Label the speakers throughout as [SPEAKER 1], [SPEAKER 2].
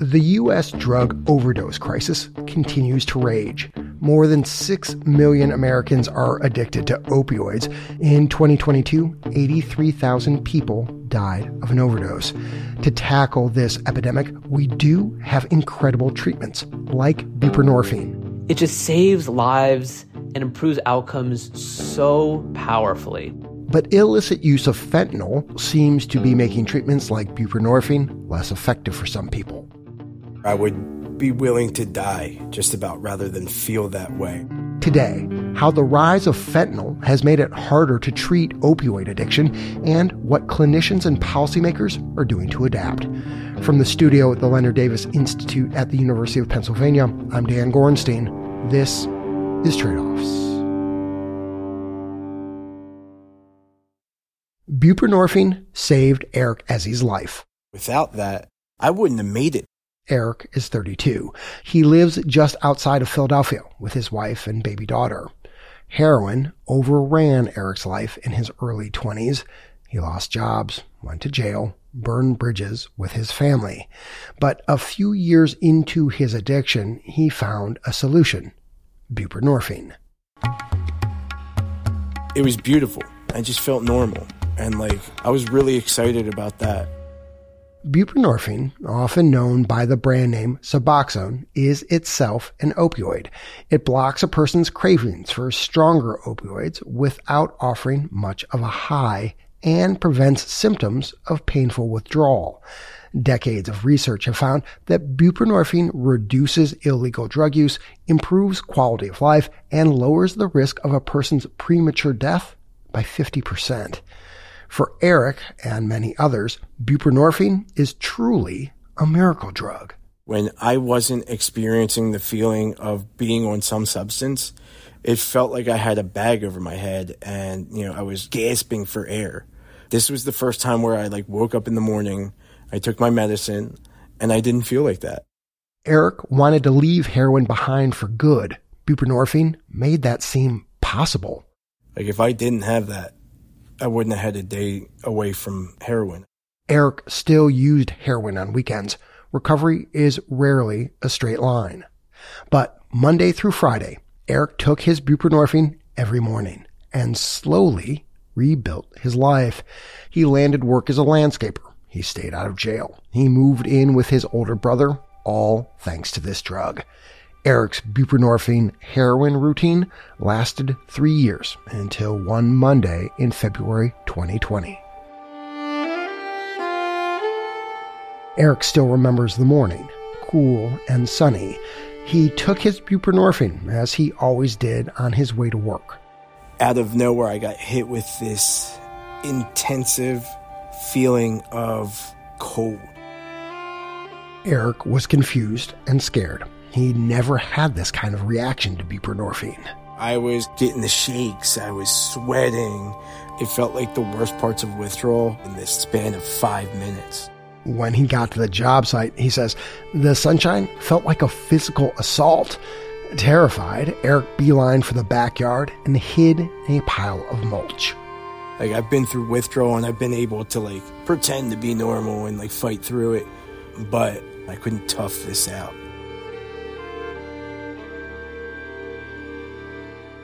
[SPEAKER 1] The U.S. drug overdose crisis continues to rage. More than 6 million Americans are addicted to opioids. In 2022, 83,000 people died of an overdose. To tackle this epidemic, we do have incredible treatments like buprenorphine.
[SPEAKER 2] It just saves lives and improves outcomes so powerfully.
[SPEAKER 1] But illicit use of fentanyl seems to be making treatments like buprenorphine less effective for some people.
[SPEAKER 3] I would be willing to die just about rather than feel that way.
[SPEAKER 1] Today, how the rise of fentanyl has made it harder to treat opioid addiction and what clinicians and policymakers are doing to adapt. From the studio at the Leonard Davis Institute at the University of Pennsylvania, I'm Dan Gorenstein. This is Trade Offs. Buprenorphine saved Eric Ezzi's life.
[SPEAKER 3] Without that, I wouldn't have made it.
[SPEAKER 1] Eric is 32. He lives just outside of Philadelphia with his wife and baby daughter. Heroin overran Eric's life in his early 20s. He lost jobs, went to jail, burned bridges with his family. But a few years into his addiction, he found a solution buprenorphine.
[SPEAKER 3] It was beautiful. I just felt normal. And like, I was really excited about that.
[SPEAKER 1] Buprenorphine, often known by the brand name Suboxone, is itself an opioid. It blocks a person's cravings for stronger opioids without offering much of a high and prevents symptoms of painful withdrawal. Decades of research have found that buprenorphine reduces illegal drug use, improves quality of life, and lowers the risk of a person's premature death by 50%. For Eric and many others, buprenorphine is truly a miracle drug.
[SPEAKER 3] When I wasn't experiencing the feeling of being on some substance, it felt like I had a bag over my head and, you know, I was gasping for air. This was the first time where I like woke up in the morning, I took my medicine, and I didn't feel like that.
[SPEAKER 1] Eric wanted to leave heroin behind for good. Buprenorphine made that seem possible.
[SPEAKER 3] Like if I didn't have that, I wouldn't have had a day away from heroin.
[SPEAKER 1] Eric still used heroin on weekends. Recovery is rarely a straight line. But Monday through Friday, Eric took his buprenorphine every morning and slowly rebuilt his life. He landed work as a landscaper. He stayed out of jail. He moved in with his older brother, all thanks to this drug. Eric's buprenorphine heroin routine lasted three years until one Monday in February 2020. Eric still remembers the morning, cool and sunny. He took his buprenorphine, as he always did, on his way to work.
[SPEAKER 3] Out of nowhere, I got hit with this intensive feeling of cold.
[SPEAKER 1] Eric was confused and scared. He never had this kind of reaction to buprenorphine.
[SPEAKER 3] I was getting the shakes, I was sweating. It felt like the worst parts of withdrawal in this span of five minutes.
[SPEAKER 1] When he got to the job site, he says, the sunshine felt like a physical assault. Terrified, Eric beeline for the backyard and hid in a pile of mulch.
[SPEAKER 3] Like I've been through withdrawal and I've been able to like pretend to be normal and like fight through it, but I couldn't tough this out.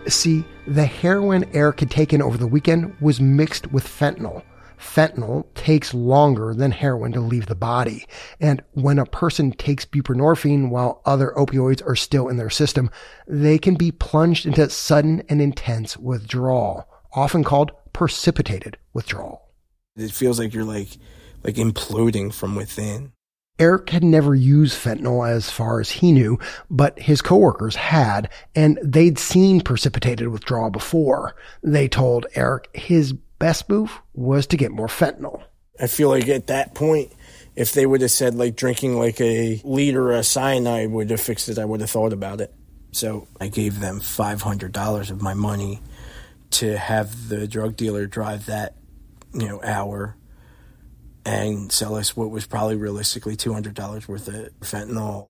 [SPEAKER 1] See, the heroin Eric had taken over the weekend was mixed with fentanyl. Fentanyl takes longer than heroin to leave the body. And when a person takes buprenorphine while other opioids are still in their system, they can be plunged into sudden and intense withdrawal, often called precipitated withdrawal.
[SPEAKER 3] It feels like you're like like imploding from within.
[SPEAKER 1] Eric had never used fentanyl as far as he knew, but his coworkers had, and they'd seen precipitated withdrawal before. They told Eric his best move was to get more fentanyl.
[SPEAKER 3] I feel like at that point, if they would have said like drinking like a liter of cyanide would have fixed it, I would have thought about it. So I gave them $500 of my money to have the drug dealer drive that, you know, hour and sell us what was probably realistically $200 worth of fentanyl.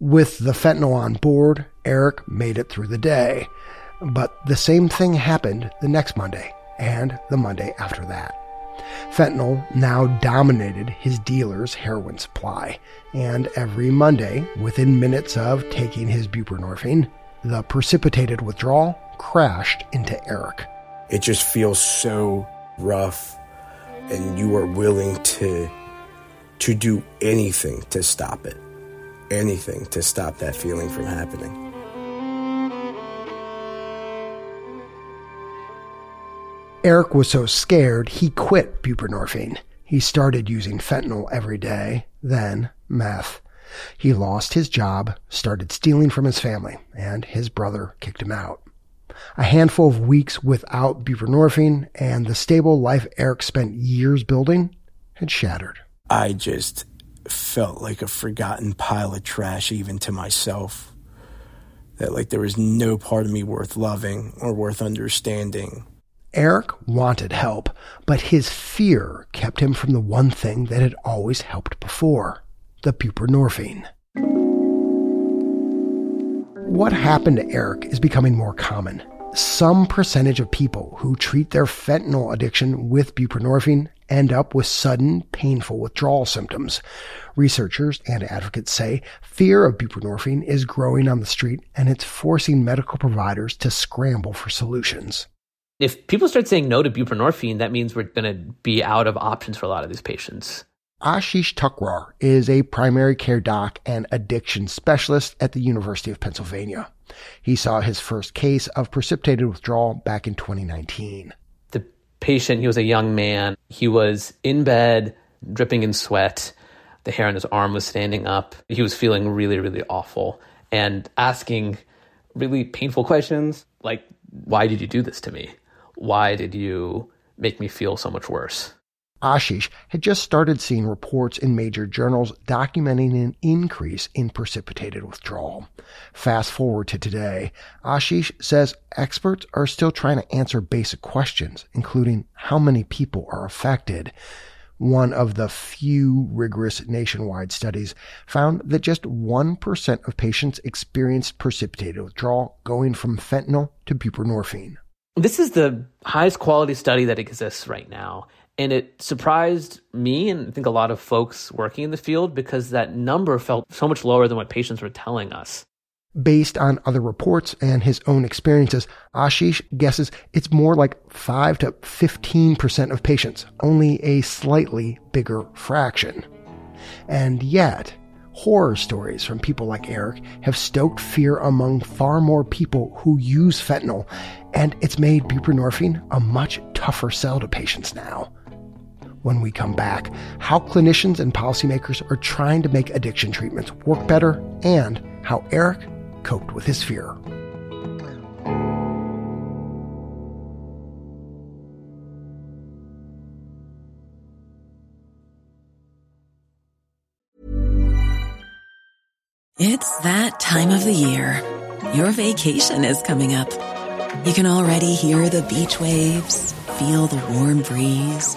[SPEAKER 1] With the fentanyl on board, Eric made it through the day. But the same thing happened the next Monday and the Monday after that. Fentanyl now dominated his dealer's heroin supply, and every Monday, within minutes of taking his buprenorphine, the precipitated withdrawal crashed into Eric.
[SPEAKER 3] It just feels so rough, and you are willing to to do anything to stop it. Anything to stop that feeling from happening.
[SPEAKER 1] Eric was so scared he quit buprenorphine. He started using fentanyl every day, then meth. He lost his job, started stealing from his family, and his brother kicked him out. A handful of weeks without buprenorphine and the stable life Eric spent years building had shattered.
[SPEAKER 3] I just felt like a forgotten pile of trash, even to myself. That, like, there was no part of me worth loving or worth understanding.
[SPEAKER 1] Eric wanted help, but his fear kept him from the one thing that had always helped before the buprenorphine. What happened to Eric is becoming more common. Some percentage of people who treat their fentanyl addiction with buprenorphine end up with sudden, painful withdrawal symptoms. Researchers and advocates say fear of buprenorphine is growing on the street and it's forcing medical providers to scramble for solutions.
[SPEAKER 2] If people start saying no to buprenorphine, that means we're going to be out of options for a lot of these patients.
[SPEAKER 1] Ashish Thakrar is a primary care doc and addiction specialist at the University of Pennsylvania. He saw his first case of precipitated withdrawal back in 2019.
[SPEAKER 2] The patient, he was a young man. He was in bed, dripping in sweat. The hair on his arm was standing up. He was feeling really, really awful and asking really painful questions like, Why did you do this to me? Why did you make me feel so much worse?
[SPEAKER 1] Ashish had just started seeing reports in major journals documenting an increase in precipitated withdrawal. Fast forward to today, Ashish says experts are still trying to answer basic questions, including how many people are affected. One of the few rigorous nationwide studies found that just 1% of patients experienced precipitated withdrawal going from fentanyl to buprenorphine.
[SPEAKER 2] This is the highest quality study that exists right now. And it surprised me and I think a lot of folks working in the field because that number felt so much lower than what patients were telling us.
[SPEAKER 1] Based on other reports and his own experiences, Ashish guesses it's more like 5 to 15% of patients, only a slightly bigger fraction. And yet, horror stories from people like Eric have stoked fear among far more people who use fentanyl, and it's made buprenorphine a much tougher sell to patients now when we come back how clinicians and policymakers are trying to make addiction treatments work better and how Eric coped with his fear.
[SPEAKER 4] It's that time of the year. Your vacation is coming up. You can already hear the beach waves, feel the warm breeze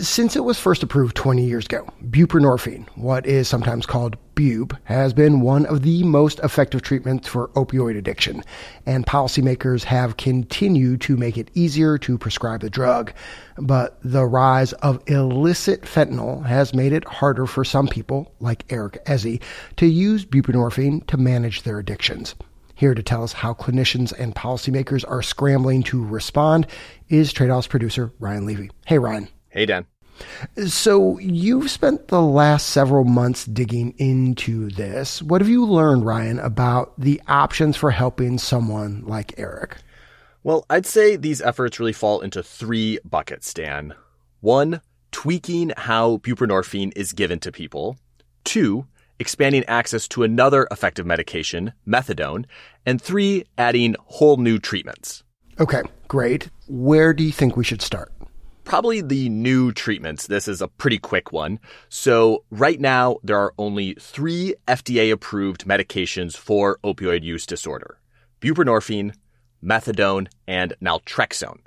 [SPEAKER 1] Since it was first approved 20 years ago, buprenorphine, what is sometimes called bupe, has been one of the most effective treatments for opioid addiction, and policymakers have continued to make it easier to prescribe the drug. But the rise of illicit fentanyl has made it harder for some people, like Eric Ezzi, to use buprenorphine to manage their addictions. Here to tell us how clinicians and policymakers are scrambling to respond is Trade Off's producer, Ryan Levi. Hey, Ryan.
[SPEAKER 5] Hey, Dan.
[SPEAKER 1] So, you've spent the last several months digging into this. What have you learned, Ryan, about the options for helping someone like Eric?
[SPEAKER 5] Well, I'd say these efforts really fall into three buckets, Dan. One, tweaking how buprenorphine is given to people. Two, expanding access to another effective medication, methadone. And three, adding whole new treatments.
[SPEAKER 1] Okay, great. Where do you think we should start?
[SPEAKER 5] Probably the new treatments. This is a pretty quick one. So right now, there are only three FDA approved medications for opioid use disorder. Buprenorphine, methadone, and naltrexone.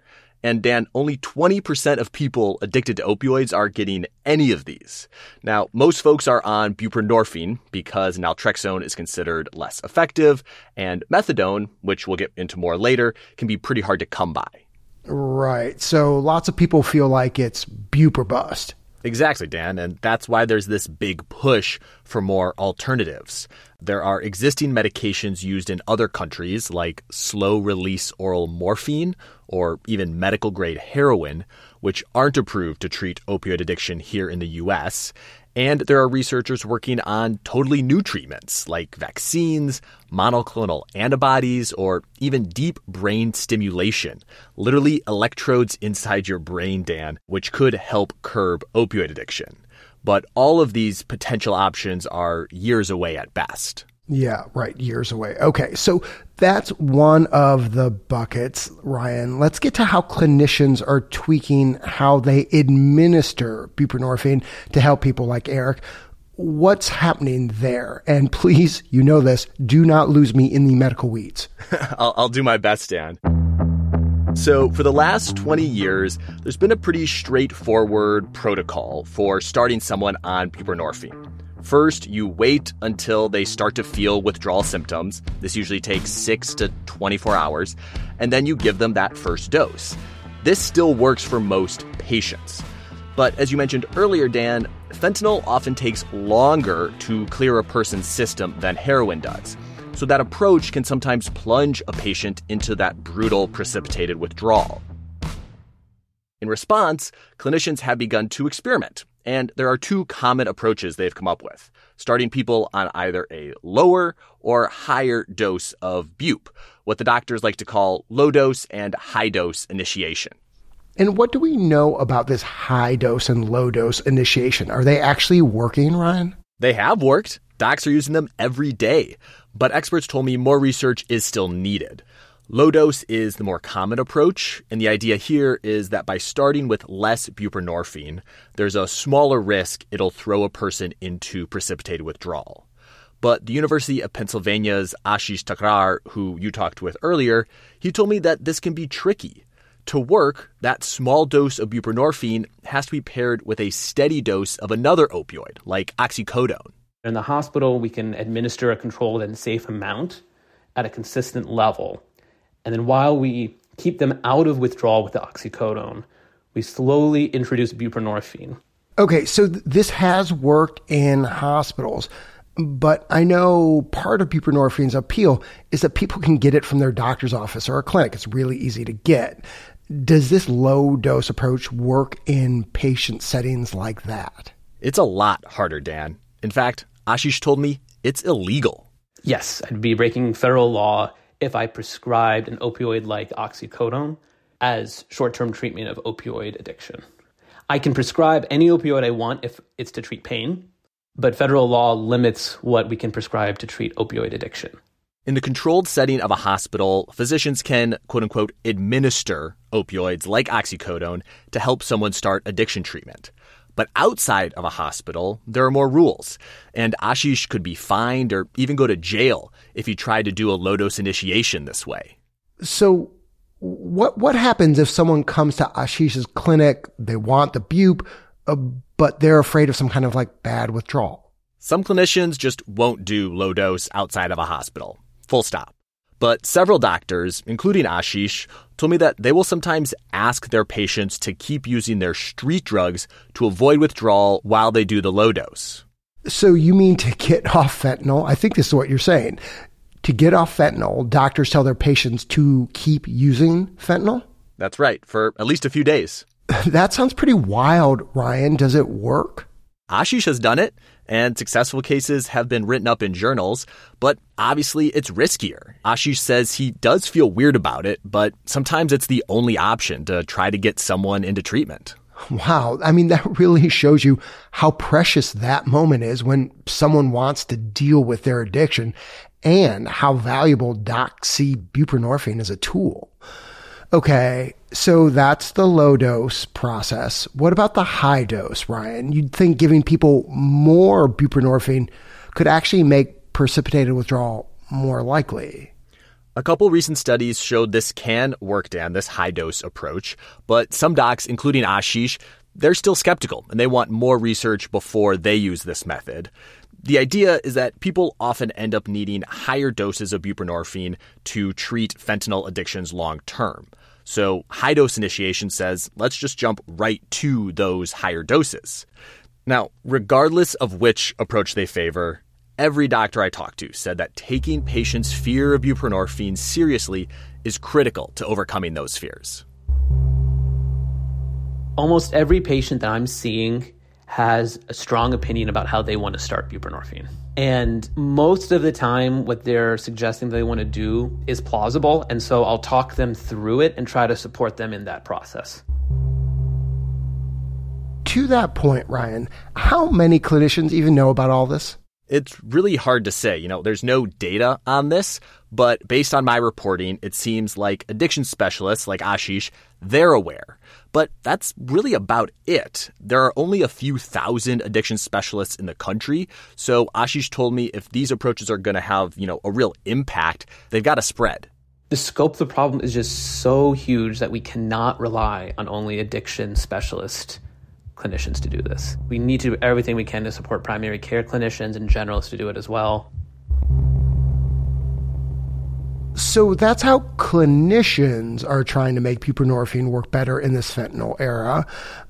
[SPEAKER 5] And Dan, only 20% of people addicted to opioids are getting any of these. Now, most folks are on buprenorphine because naltrexone is considered less effective, and methadone, which we'll get into more later, can be pretty hard to come by.
[SPEAKER 1] Right. So lots of people feel like it's buper bust.
[SPEAKER 5] Exactly, Dan. And that's why there's this big push for more alternatives. There are existing medications used in other countries, like slow release oral morphine or even medical grade heroin, which aren't approved to treat opioid addiction here in the US. And there are researchers working on totally new treatments like vaccines, monoclonal antibodies, or even deep brain stimulation. Literally electrodes inside your brain, Dan, which could help curb opioid addiction. But all of these potential options are years away at best.
[SPEAKER 1] Yeah, right. Years away. Okay. So that's one of the buckets, Ryan. Let's get to how clinicians are tweaking how they administer buprenorphine to help people like Eric. What's happening there? And please, you know this, do not lose me in the medical weeds.
[SPEAKER 5] I'll, I'll do my best, Dan. So, for the last 20 years, there's been a pretty straightforward protocol for starting someone on buprenorphine. First, you wait until they start to feel withdrawal symptoms. This usually takes 6 to 24 hours, and then you give them that first dose. This still works for most patients. But as you mentioned earlier, Dan, fentanyl often takes longer to clear a person's system than heroin does. So that approach can sometimes plunge a patient into that brutal precipitated withdrawal. In response, clinicians have begun to experiment and there are two common approaches they've come up with starting people on either a lower or higher dose of bupe, what the doctors like to call low dose and high dose initiation.
[SPEAKER 1] And what do we know about this high dose and low dose initiation? Are they actually working, Ryan?
[SPEAKER 5] They have worked. Docs are using them every day. But experts told me more research is still needed. Low dose is the more common approach, and the idea here is that by starting with less buprenorphine, there's a smaller risk it'll throw a person into precipitated withdrawal. But the University of Pennsylvania's Ashish Thakrar, who you talked with earlier, he told me that this can be tricky. To work, that small dose of buprenorphine has to be paired with a steady dose of another opioid, like oxycodone.
[SPEAKER 2] In the hospital, we can administer a controlled and safe amount at a consistent level and then while we keep them out of withdrawal with the oxycodone, we slowly introduce buprenorphine.
[SPEAKER 1] Okay, so th- this has worked in hospitals, but I know part of buprenorphine's appeal is that people can get it from their doctor's office or a clinic. It's really easy to get. Does this low dose approach work in patient settings like that?
[SPEAKER 5] It's a lot harder, Dan. In fact, Ashish told me it's illegal.
[SPEAKER 2] Yes, I'd be breaking federal law if I prescribed an opioid like oxycodone as short term treatment of opioid addiction. I can prescribe any opioid I want if it's to treat pain, but federal law limits what we can prescribe to treat opioid addiction.
[SPEAKER 5] In the controlled setting of a hospital, physicians can, quote unquote, administer opioids like oxycodone to help someone start addiction treatment. But outside of a hospital, there are more rules, and Ashish could be fined or even go to jail if he tried to do a low dose initiation this way.
[SPEAKER 1] So, what what happens if someone comes to Ashish's clinic? They want the bupe, uh, but they're afraid of some kind of like bad withdrawal.
[SPEAKER 5] Some clinicians just won't do low dose outside of a hospital. Full stop. But several doctors, including Ashish, told me that they will sometimes ask their patients to keep using their street drugs to avoid withdrawal while they do the low dose.
[SPEAKER 1] So you mean to get off fentanyl? I think this is what you're saying. To get off fentanyl, doctors tell their patients to keep using fentanyl?
[SPEAKER 5] That's right, for at least a few days.
[SPEAKER 1] that sounds pretty wild, Ryan. Does it work?
[SPEAKER 5] Ashish has done it, and successful cases have been written up in journals, but obviously it's riskier. Ashish says he does feel weird about it, but sometimes it's the only option to try to get someone into treatment.
[SPEAKER 1] Wow. I mean, that really shows you how precious that moment is when someone wants to deal with their addiction and how valuable docs see buprenorphine as a tool. Okay. So that's the low dose process. What about the high dose, Ryan? You'd think giving people more buprenorphine could actually make precipitated withdrawal more likely.
[SPEAKER 5] A couple recent studies showed this can work, Dan, this high dose approach, but some docs, including Ashish, they're still skeptical and they want more research before they use this method. The idea is that people often end up needing higher doses of buprenorphine to treat fentanyl addictions long term. So, high dose initiation says, let's just jump right to those higher doses. Now, regardless of which approach they favor, every doctor I talked to said that taking patients' fear of buprenorphine seriously is critical to overcoming those fears.
[SPEAKER 2] Almost every patient that I'm seeing has a strong opinion about how they want to start buprenorphine. And most of the time, what they're suggesting they want to do is plausible. And so I'll talk them through it and try to support them in that process.
[SPEAKER 1] To that point, Ryan, how many clinicians even know about all this?
[SPEAKER 5] It's really hard to say. You know, there's no data on this, but based on my reporting, it seems like addiction specialists like Ashish, they're aware. But that's really about it. There are only a few thousand addiction specialists in the country. So Ashish told me if these approaches are going to have, you know, a real impact, they've got to spread.
[SPEAKER 2] The scope of the problem is just so huge that we cannot rely on only addiction specialists clinicians to do this. We need to do everything we can to support primary care clinicians and generalists to do it as well.
[SPEAKER 1] So that's how clinicians are trying to make buprenorphine work better in this fentanyl era.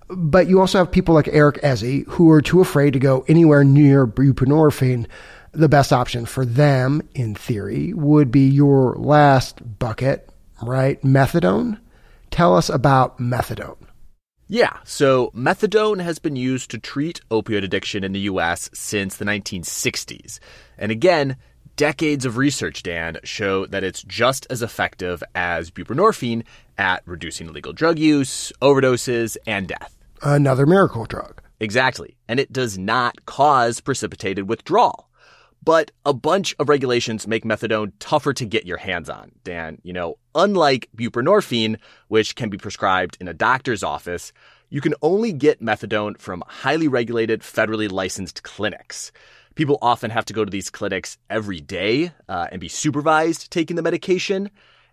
[SPEAKER 1] But you also have people like Eric Ezzi who are too afraid to go anywhere near buprenorphine. The best option for them, in theory, would be your last bucket, right? Methadone. Tell us about methadone.
[SPEAKER 5] Yeah, so methadone has been used to treat opioid addiction in the US since the 1960s. And again, decades of research, Dan, show that it's just as effective as buprenorphine at reducing illegal drug use, overdoses, and death.
[SPEAKER 1] Another miracle drug.
[SPEAKER 5] Exactly. And it does not cause precipitated withdrawal. But a bunch of regulations make methadone tougher to get your hands on, Dan. You know, unlike buprenorphine, which can be prescribed in a doctor's office, you can only get methadone from highly regulated, federally licensed clinics. People often have to go to these clinics every day uh, and be supervised taking the medication.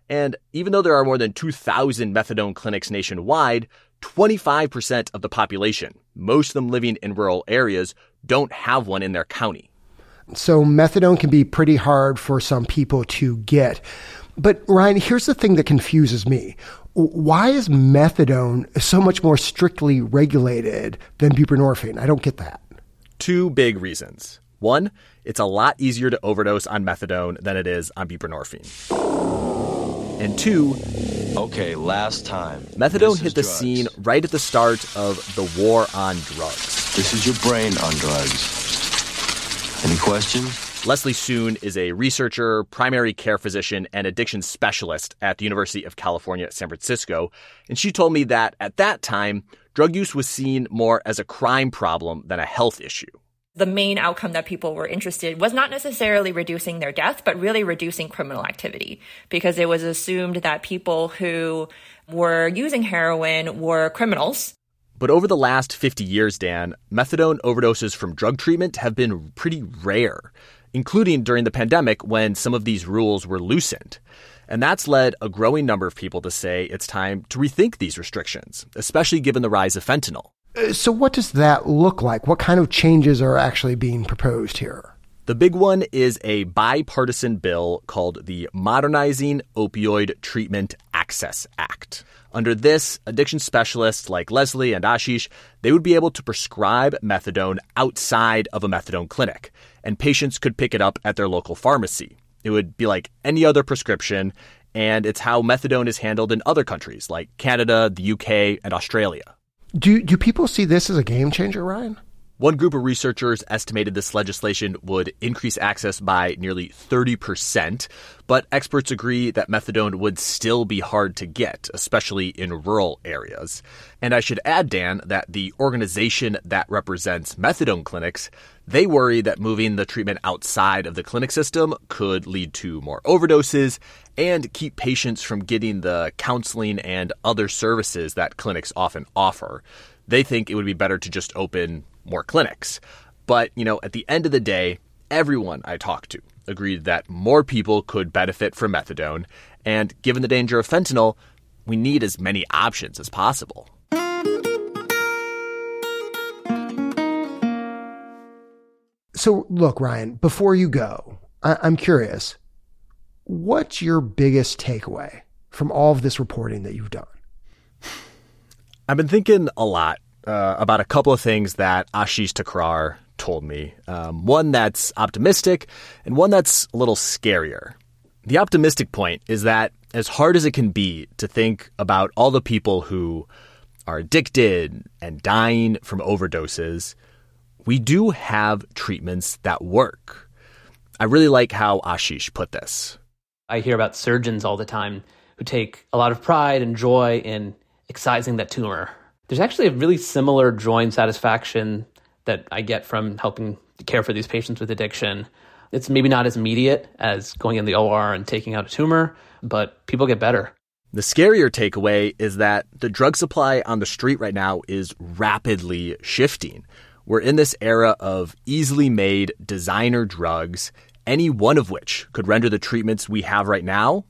[SPEAKER 5] And even though there are more than 2,000 methadone clinics nationwide, 25% of the population, most of them living in rural areas, don't have one in their county.
[SPEAKER 1] So methadone can be pretty hard for some people to get. But Ryan, here's the thing that confuses me. Why is methadone so much more strictly regulated than buprenorphine? I don't get that.
[SPEAKER 5] Two big reasons. One, it's a lot easier to overdose on methadone than it is on buprenorphine. And two,
[SPEAKER 6] okay, last time.
[SPEAKER 5] Methadone hit the drugs. scene right at the start of the war on drugs.
[SPEAKER 6] This is your brain on drugs. Any questions?
[SPEAKER 5] Leslie Suen is a researcher, primary care physician, and addiction specialist at the University of California, San Francisco. And she told me that at that time, drug use was seen more as a crime problem than a health issue.
[SPEAKER 7] The main outcome that people were interested in was not necessarily reducing their death, but really reducing criminal activity because it was assumed that people who were using heroin were criminals
[SPEAKER 5] but over the last 50 years, Dan, methadone overdoses from drug treatment have been pretty rare, including during the pandemic when some of these rules were loosened. And that's led a growing number of people to say it's time to rethink these restrictions, especially given the rise of fentanyl.
[SPEAKER 1] Uh, so, what does that look like? What kind of changes are actually being proposed here?
[SPEAKER 5] The big one is a bipartisan bill called the Modernizing Opioid Treatment Access Act. Under this, addiction specialists like Leslie and Ashish, they would be able to prescribe methadone outside of a methadone clinic, and patients could pick it up at their local pharmacy. It would be like any other prescription, and it's how methadone is handled in other countries like Canada, the UK, and Australia.
[SPEAKER 1] Do do people see this as a game changer, Ryan?
[SPEAKER 5] One group of researchers estimated this legislation would increase access by nearly 30%, but experts agree that methadone would still be hard to get, especially in rural areas. And I should add, Dan, that the organization that represents methadone clinics, they worry that moving the treatment outside of the clinic system could lead to more overdoses and keep patients from getting the counseling and other services that clinics often offer. They think it would be better to just open more clinics. But, you know, at the end of the day, everyone I talked to agreed that more people could benefit from methadone. And given the danger of fentanyl, we need as many options as possible.
[SPEAKER 1] So, look, Ryan, before you go, I- I'm curious what's your biggest takeaway from all of this reporting that you've done?
[SPEAKER 5] I've been thinking a lot uh, about a couple of things that Ashish Thakrar told me. Um, one that's optimistic and one that's a little scarier. The optimistic point is that as hard as it can be to think about all the people who are addicted and dying from overdoses, we do have treatments that work. I really like how Ashish put this.
[SPEAKER 2] I hear about surgeons all the time who take a lot of pride and joy in excising that tumor there's actually a really similar joy and satisfaction that I get from helping care for these patients with addiction. It's maybe not as immediate as going in the OR and taking out a tumor, but people get better.
[SPEAKER 5] The scarier takeaway is that the drug supply on the street right now is rapidly shifting. We're in this era of easily made designer drugs, any one of which could render the treatments we have right now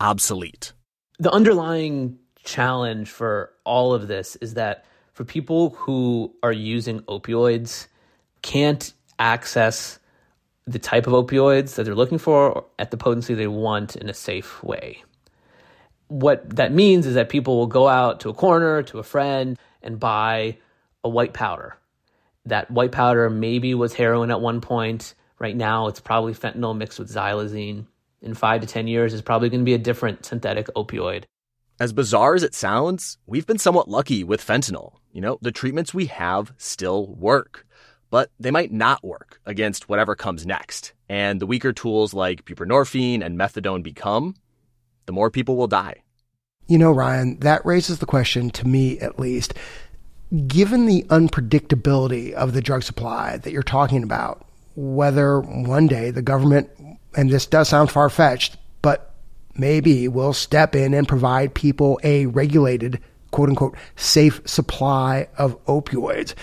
[SPEAKER 5] obsolete.
[SPEAKER 2] The underlying challenge for all of this is that for people who are using opioids can't access the type of opioids that they're looking for at the potency they want in a safe way. What that means is that people will go out to a corner, to a friend, and buy a white powder. That white powder maybe was heroin at one point. Right now, it's probably fentanyl mixed with xylazine. In five to 10 years, it's probably going to be a different synthetic opioid.
[SPEAKER 5] As bizarre as it sounds, we've been somewhat lucky with fentanyl. You know, the treatments we have still work, but they might not work against whatever comes next. And the weaker tools like buprenorphine and methadone become, the more people will die.
[SPEAKER 1] You know, Ryan, that raises the question, to me at least, given the unpredictability of the drug supply that you're talking about, whether one day the government, and this does sound far fetched, but maybe will step in and provide people a regulated, quote unquote, safe supply of opioids.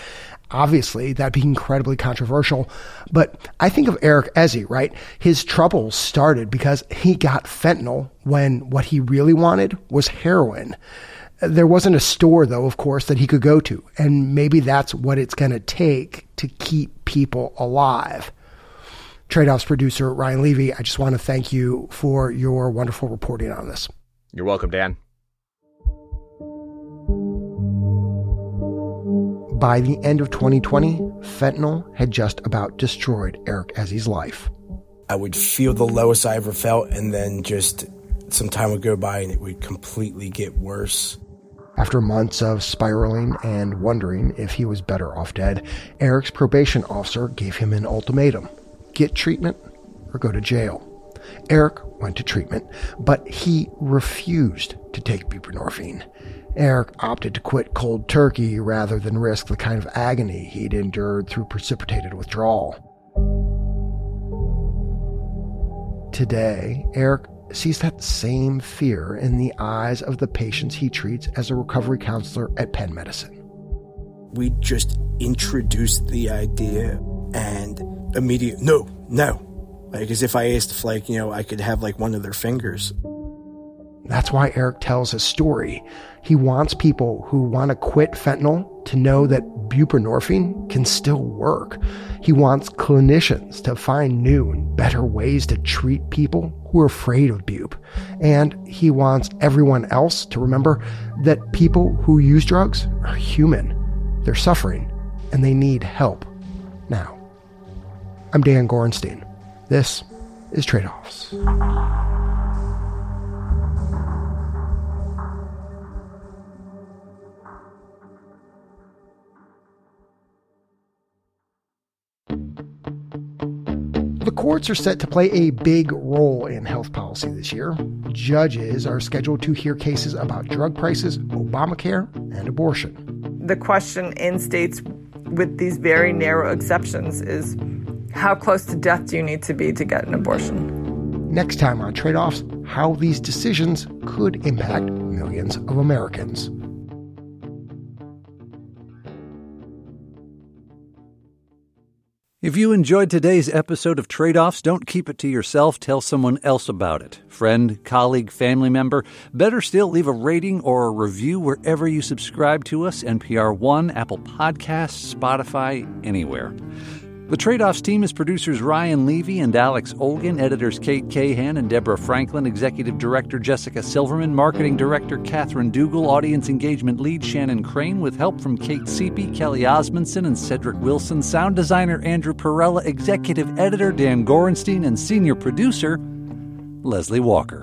[SPEAKER 1] Obviously, that'd be incredibly controversial. But I think of Eric Ezzi, right? His troubles started because he got fentanyl when what he really wanted was heroin. There wasn't a store, though, of course, that he could go to. And maybe that's what it's going to take to keep people alive. Trade Offs producer Ryan Levi, I just want to thank you for your wonderful reporting on this.
[SPEAKER 5] You're welcome, Dan.
[SPEAKER 1] By the end of 2020, fentanyl had just about destroyed Eric Ezzi's life.
[SPEAKER 3] I would feel the lowest I ever felt, and then just some time would go by and it would completely get worse.
[SPEAKER 1] After months of spiraling and wondering if he was better off dead, Eric's probation officer gave him an ultimatum get treatment or go to jail. Eric went to treatment, but he refused to take buprenorphine. Eric opted to quit cold turkey rather than risk the kind of agony he'd endured through precipitated withdrawal. Today, Eric sees that same fear in the eyes of the patients he treats as a recovery counselor at Penn Medicine.
[SPEAKER 3] We just introduced the idea and immediate no, no. Like as if I asked if like, you know, I could have like one of their fingers.
[SPEAKER 1] That's why Eric tells his story. He wants people who want to quit fentanyl to know that buprenorphine can still work. He wants clinicians to find new and better ways to treat people who are afraid of bup. And he wants everyone else to remember that people who use drugs are human. They're suffering and they need help. I'm Dan Gorenstein. This is Trade Offs. The courts are set to play a big role in health policy this year. Judges are scheduled to hear cases about drug prices, Obamacare, and abortion.
[SPEAKER 8] The question in states with these very narrow exceptions is how close to death do you need to be to get an abortion?
[SPEAKER 1] Next time on Trade Offs, how these decisions could impact millions of Americans.
[SPEAKER 9] If you enjoyed today's episode of Trade Offs, don't keep it to yourself. Tell someone else about it. Friend, colleague, family member. Better still, leave a rating or a review wherever you subscribe to us NPR One, Apple Podcasts, Spotify, anywhere. The Trade Offs team is producers Ryan Levi and Alex Olgin, editors Kate Cahan and Deborah Franklin, executive director Jessica Silverman, marketing director Catherine Dougal, audience engagement lead Shannon Crane, with help from Kate Seepy, Kelly Osmondson, and Cedric Wilson, sound designer Andrew Perella, executive editor Dan Gorenstein, and senior producer Leslie Walker.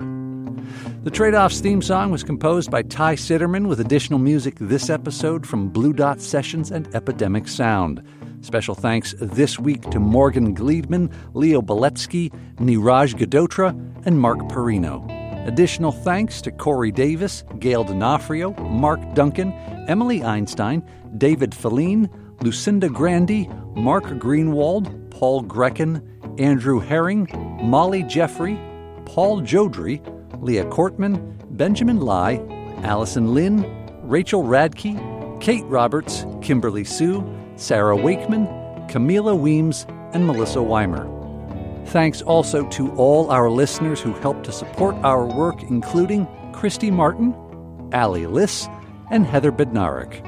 [SPEAKER 9] The Trade Offs theme song was composed by Ty Sitterman with additional music this episode from Blue Dot Sessions and Epidemic Sound. Special thanks this week to Morgan Gleedman, Leo Beletsky, Niraj Gadotra, and Mark Perino. Additional thanks to Corey Davis, Gail D'Onofrio, Mark Duncan, Emily Einstein, David Fiellin, Lucinda Grande, Mark Greenwald, Paul Grecken, Andrew Herring, Molly Jeffrey, Paul Jodry, Leah Cortman, Benjamin Lai, Allison Lynn, Rachel Radke, Kate Roberts, Kimberly Sue, Sarah Wakeman, Camila Weems, and Melissa Weimer. Thanks also to all our listeners who helped to support our work, including Christy Martin, Ali Liss, and Heather Bednarik.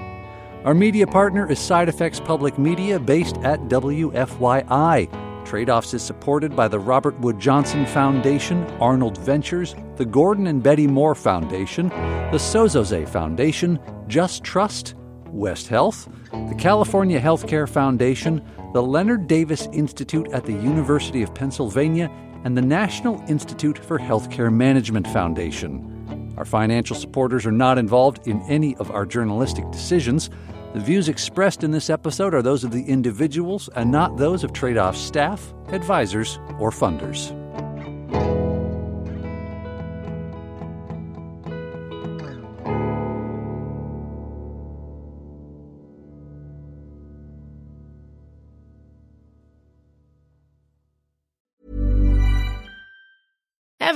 [SPEAKER 9] Our media partner is Side Effects Public Media, based at WFYI. Trade Offs is supported by the Robert Wood Johnson Foundation, Arnold Ventures, the Gordon and Betty Moore Foundation, the Sozosei Foundation, Just Trust, West Health, the California Healthcare Foundation, the Leonard Davis Institute at the University of Pennsylvania, and the National Institute for Healthcare Management Foundation. Our financial supporters are not involved in any of our journalistic decisions. The views expressed in this episode are those of the individuals and not those of Trade Off staff, advisors, or funders.